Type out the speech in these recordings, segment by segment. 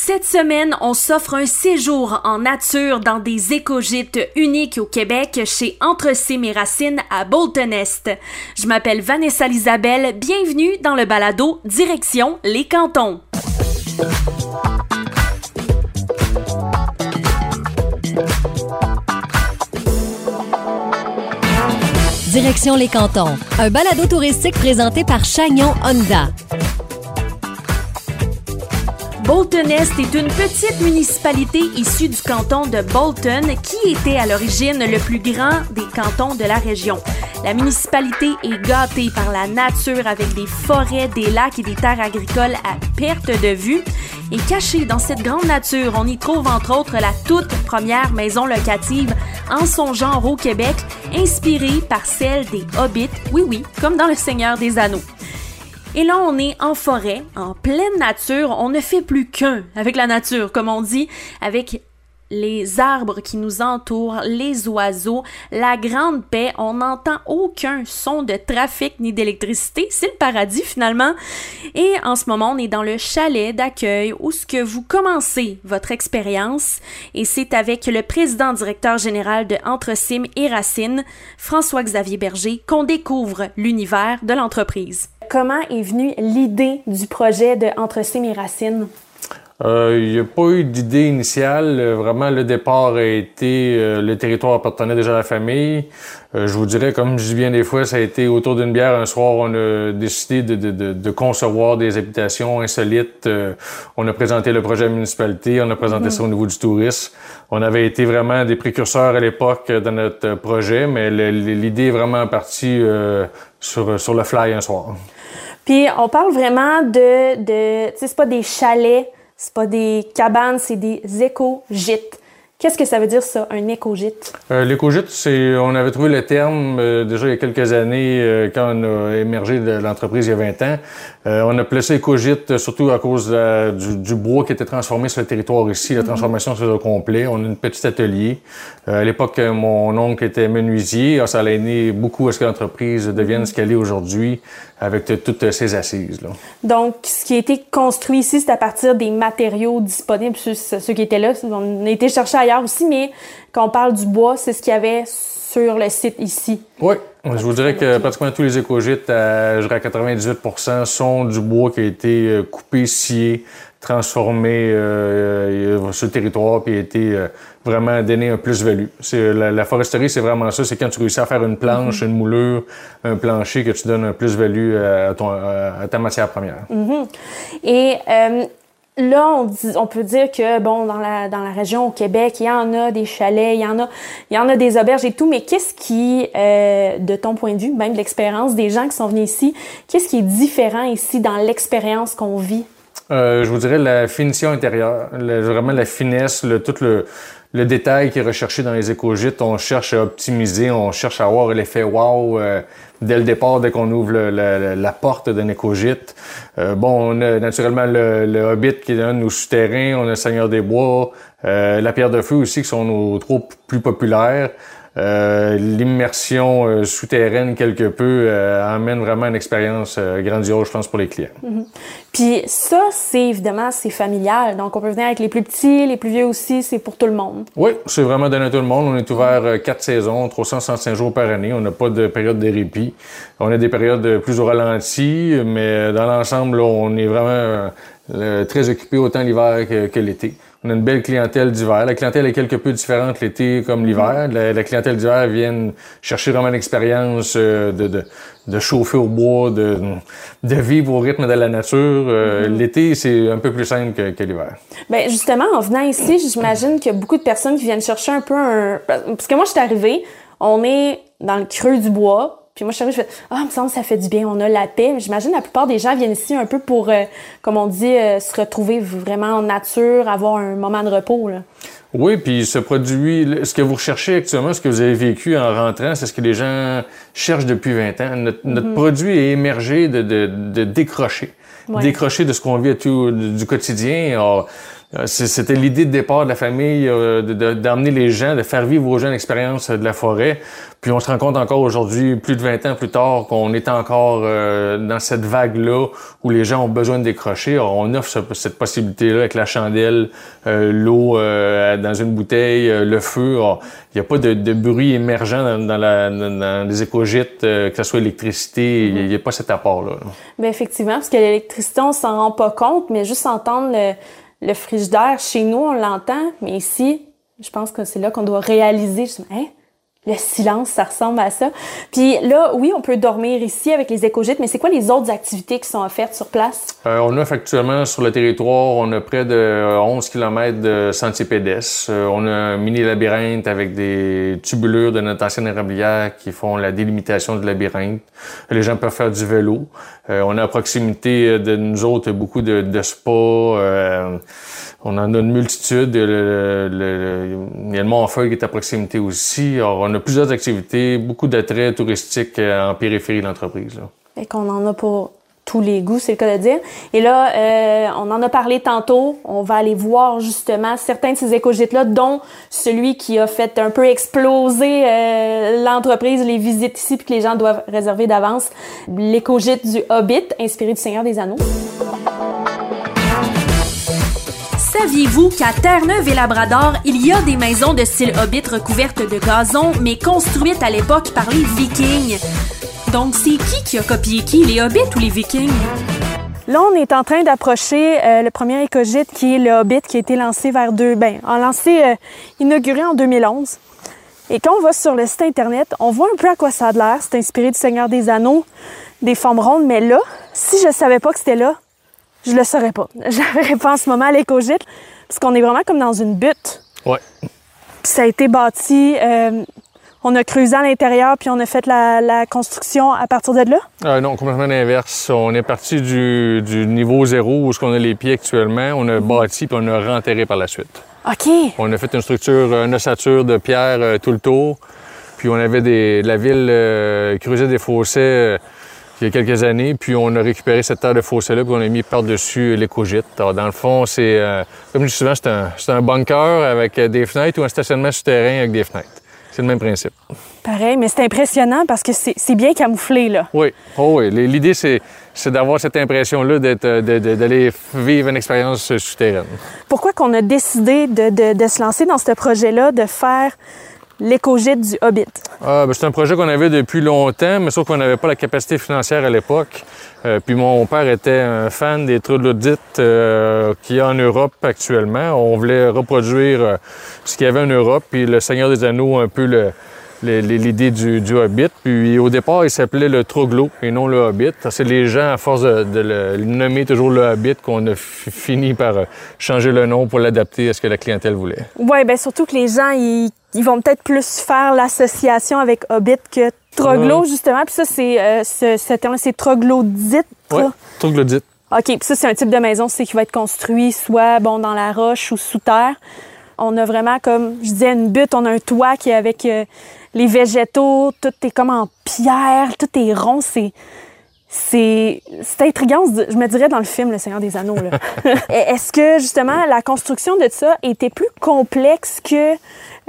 Cette semaine, on s'offre un séjour en nature dans des écogites uniques au Québec chez Entre et Racines à Bolton-Est. Je m'appelle Vanessa Lisabelle, bienvenue dans le balado Direction les cantons. Direction les cantons, un balado touristique présenté par Chagnon Honda. Bolton-Est est une petite municipalité issue du canton de Bolton qui était à l'origine le plus grand des cantons de la région. La municipalité est gâtée par la nature avec des forêts, des lacs et des terres agricoles à perte de vue. Et cachée dans cette grande nature, on y trouve entre autres la toute première maison locative en son genre au Québec, inspirée par celle des hobbits, oui oui, comme dans Le Seigneur des Anneaux. Et là, on est en forêt, en pleine nature. On ne fait plus qu'un avec la nature, comme on dit, avec les arbres qui nous entourent, les oiseaux, la grande paix, on n'entend aucun son de trafic ni d'électricité, c'est le paradis finalement. Et en ce moment, on est dans le chalet d'accueil où ce que vous commencez votre expérience et c'est avec le président directeur général de Entrecim et Racine, François-Xavier Berger, qu'on découvre l'univers de l'entreprise. Comment est venue l'idée du projet de Entre et Racines? Euh, il n'y a pas eu d'idée initiale. Euh, vraiment, le départ a été euh, le territoire appartenait déjà à la famille. je vous dirais, comme je dis bien des fois, ça a été autour d'une bière. Un soir, on a décidé de, de, de, concevoir des habitations insolites. on a présenté le projet à la municipalité, on a présenté mhm. ça au niveau du tourisme. On avait été vraiment des précurseurs à l'époque de notre projet, mais l'idée est vraiment partie sur, sur le fly un soir. Puis on parle vraiment de, de tu sais, c'est pas des chalets c'est pas des cabanes, c'est des éco-gîtes. Qu'est-ce que ça veut dire ça, un éco-gîte? Euh, L'éco-gîte, c'est, on avait trouvé le terme euh, déjà il y a quelques années euh, quand on a émergé de l'entreprise il y a 20 ans. Euh, on a placé éco-gîte surtout à cause du, bois qui était transformé sur le territoire ici. La mhm. transformation c'est au complet. On a une petite atelier. à l'époque, mon oncle était menuisier. Ah, ça a aidé beaucoup à ce que l'entreprise devienne ce qu'elle est aujourd'hui avec toutes ses assises. Là. Donc, ce qui a été construit ici, c'est à partir des matériaux disponibles. Ceux, ceux qui étaient là, on a été chercher ailleurs aussi, mais quand on parle du bois, c'est ce qu'il y avait sur le site ici. Oui, je vous dirais que pratiquement tous les écogites, à, je dirais 98% sont du bois qui a été euh, coupé, scié, transformé euh, euh, sur le territoire, puis a été vraiment donné un plus-value. C'est la, foresterie, c'est vraiment ça. C'est quand tu réussis à faire une planche, une moulure, un plancher, que tu donnes un plus-value à, à, ta matière première. Mm-hmm. Et euh, là, on, on, peut dire que, bon, dans la, dans la région au Québec, il y en a des chalets, il y en a, il y en a des auberges et tout, mais qu'est-ce qui, euh, de ton point de vue, même de l'expérience des gens qui sont venus ici, qu'est-ce qui est différent ici dans l'expérience qu'on vit? Euh, je vous dirais la finition intérieure, vraiment la finesse, le, tout le, le détail qui est recherché dans les éco-gîtes, on cherche à optimiser, on cherche à avoir l'effet wow euh, dès le départ, dès qu'on ouvre la porte d'un éco-gîte. Euh, bon, on a naturellement le, Hobbit qui est nos souterrains, on a le Seigneur des Bois, euh, la Pierre de Feu aussi qui sont nos troupes plus populaires. Euh, l'immersion euh, souterraine quelque peu euh, amène vraiment une expérience grandiose, je pense, pour les clients. Mhm. Puis ça, c'est évidemment, c'est familial. Donc, on peut venir avec les plus petits, les plus vieux aussi, c'est pour tout le monde. Oui, c'est vraiment donné à tout le monde. On est ouvert quatre saisons, 365 jours par année. On n'a pas de période de répit. On a des périodes plus au ralenti, mais dans l'ensemble, on est vraiment très occupé autant l'hiver que l'été. On a une belle clientèle d'hiver. La clientèle est quelque peu différente l'été comme l'hiver. La, clientèle d'hiver vient chercher vraiment l'expérience euh, de, de, de, chauffer au bois, de, de vivre au rythme de la nature. Euh, mm-hmm. L'été, c'est un peu plus simple que, que l'hiver. Bien, justement, en venant ici, j'imagine qu'il y a beaucoup de personnes qui viennent chercher un peu un... Parce que moi, je suis arrivée, on est dans le creux du bois, puis moi, je suis je fais Ah, me semble ça fait du bien, on a la paix. J'imagine la plupart des gens viennent ici un peu pour, euh, comme on dit, euh, se retrouver vraiment en nature, avoir un moment de repos. Là. Oui, puis ce produit, ce que vous recherchez actuellement, ce que vous avez vécu en rentrant, c'est ce que les gens cherchent depuis 20 ans. Notre, mm-hmm. produit est émergé de, de, de décrocher. Décrocher de ce qu'on vit tout, du quotidien. C'était l'idée de départ de la famille, euh, d'emmener les gens, de faire vivre aux gens l'expérience de la forêt. Puis on se rend compte encore aujourd'hui, plus de 20 ans plus tard, qu'on est encore euh, dans cette vague-là où les gens ont besoin de décrocher. on offre cette possibilité-là avec la chandelle, l'eau dans une bouteille, le feu. Il n'y a pas de, bruit émergent dans, les écogites, que ce soit électricité. Il n'y a, pas cet apport-là. Bien, effectivement, parce que l'électricité, on s'en rend pas compte, mais juste entendre le le frigidaire, chez nous, on l'entend, mais ici, je pense que c'est là qu'on doit réaliser, je hein, le silence, ça ressemble à ça. Puis là, oui, on peut dormir ici avec les écogites, mais c'est quoi les autres activités qui sont offertes sur place? Euh, on offre actuellement sur le territoire, on a près de 11 km de sentiers pédestres. Euh, on a un mini labyrinthe avec des tubulures de notre ancienne érablière qui font la délimitation du labyrinthe. Les gens peuvent faire du vélo. Euh, on a à proximité de nous autres beaucoup de, de spas. On en a une multitude. Y a le Montfeuille qui est à proximité aussi. On a plusieurs activités, beaucoup d'attraits touristiques euh, en périphérie de l'entreprise. Et qu'on en a pour tous les goûts, c'est le cas de dire. Et là, euh, on en a parlé tantôt. On va aller voir justement certains de ces écogites-là, dont celui qui a fait un peu exploser euh, l'entreprise, les visites ici, puis que les gens doivent réserver d'avance. L'écogite du Hobbit, inspiré du Seigneur des Anneaux. Saviez-vous qu'à Terre-Neuve et Labrador, il y a des maisons de style hobbit recouvertes de gazon, mais construites à l'époque par les Vikings? Donc, c'est qui qui a copié qui, les hobbits ou les Vikings? Là, on est en train d'approcher euh, le premier écogite qui est le Hobbit qui a été lancé vers deux, ben, en lancé, euh, inauguré en 2011. Et quand on va sur le site internet, on voit un peu à quoi ça a l'air. C'est inspiré du Seigneur des Anneaux, des formes rondes, mais là, si je savais pas que c'était là, je le saurais pas. J'avais pas en ce moment à l'écogite, parce qu'on est vraiment comme dans une butte. Ouais. Puis ça a été bâti, euh, on a creusé à l'intérieur, puis on a fait la, construction à partir de là? Euh, non, complètement l'inverse. On est parti du, niveau zéro où on a les pieds actuellement. On a bâti, puis on a renterré par la suite. OK. On a fait une structure, une ossature de pierre euh, tout le tour. Puis on avait des, la ville creusait des fossés il y a quelques années, puis on a récupéré cette terre de fossé-là, puis on a mis par-dessus l'écogite. Dans le fond, c'est, euh, comme je dis souvent, c'est un, un, bunker avec des fenêtres ou un stationnement souterrain avec des fenêtres. C'est le même principe. Pareil, mais c'est impressionnant parce que c'est bien camouflé, là. Oui, oh, oui. L'idée, c'est d'avoir cette impression-là d'aller vivre une expérience souterraine. Pourquoi qu'on a décidé de, de, se lancer dans ce projet-là, de faire l'écogite du Hobbit? Ah, ben, c'est un projet qu'on avait depuis longtemps, mais sauf qu'on n'avait pas la capacité financière à l'époque. Euh, puis mon père était un fan des troglodytes euh, qu'il y a en Europe actuellement. On voulait reproduire euh, ce qu'il y avait en Europe, puis le Seigneur des Anneaux, un peu le, l'idée du, du, Hobbit. Puis au départ, il s'appelait le Troglo et non le Hobbit. C'est les gens, à force de, le nommer toujours le Hobbit, qu'on a fini par changer le nom pour l'adapter à ce que la clientèle voulait. Oui, bien surtout que les gens, ils, vont peut-être plus faire l'association avec Hobbit que Troglo, justement. Puis ça, c'est euh, c'est troglodyte. Oui, troglodyte. OK, puis ça, c'est un type de maison, c'est qui va être construit soit bon dans la roche ou sous terre. On a vraiment comme, je disais, une butte, on a un toit qui est avec euh, les végétaux, tout est comme en pierre, tout est rond, c'est c'est intriguant, je me dirais dans le film Le Seigneur des Anneaux. Est-ce que justement la construction de ça était plus complexe que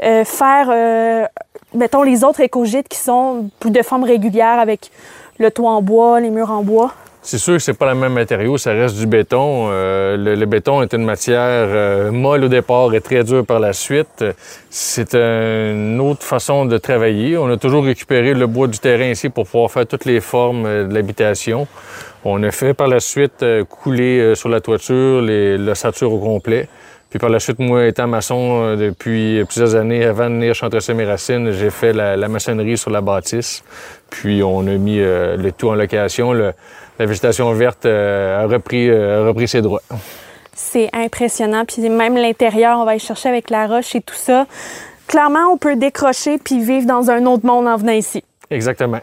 euh, faire, euh, mettons, les autres écogites qui sont plus de forme régulière avec le toit en bois, les murs en bois? C'est sûr que c'est pas le même matériau, ça reste du béton. Euh, le, béton est une matière euh, molle au départ et très dure par la suite. C'est une autre façon de travailler. On a toujours récupéré le bois du terrain ici pour pouvoir faire toutes les formes euh, de l'habitation. On a fait par la suite couler sur la toiture l'ossature au complet. Puis par la suite, moi, étant maçon depuis plusieurs années, avant de venir chanter mes racines, j'ai fait la, maçonnerie sur la bâtisse. Puis on a mis le tout en location. La végétation verte euh, a, repris, euh, a repris ses droits. C'est impressionnant. Puis même l'intérieur, on va y chercher avec la roche et tout ça. Clairement, on peut décrocher puis vivre dans un autre monde en venant ici. Exactement.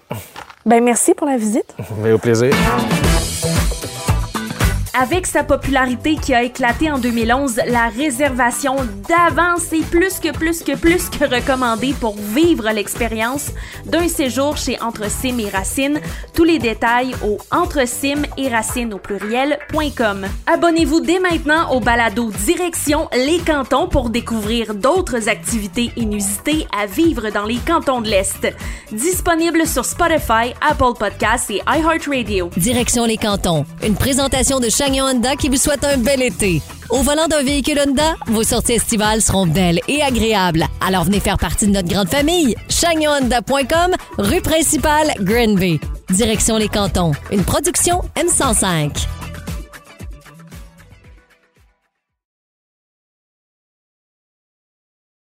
Ben merci pour la visite. Mais au plaisir. Avec sa popularité qui a éclaté en 2011, la réservation d'avance est plus que plus que plus que recommandée pour vivre l'expérience d'un séjour chez Entre Sim et Racine. Tous les détails au entresim et racine au pluriel.com. Abonnez-vous dès maintenant au balado Direction les cantons pour découvrir d'autres activités inusitées à vivre dans les cantons de l'Est. Disponible sur Spotify, Apple Podcasts et iHeartRadio. Direction les cantons. Une présentation de Chagnon Honda qui vous souhaite un bel été. Au volant d'un véhicule Honda, vos sorties estivales seront belles et agréables. Alors venez faire partie de notre grande famille. ChagnonHonda.com, rue principale, Granby. Direction les cantons. Une production M105.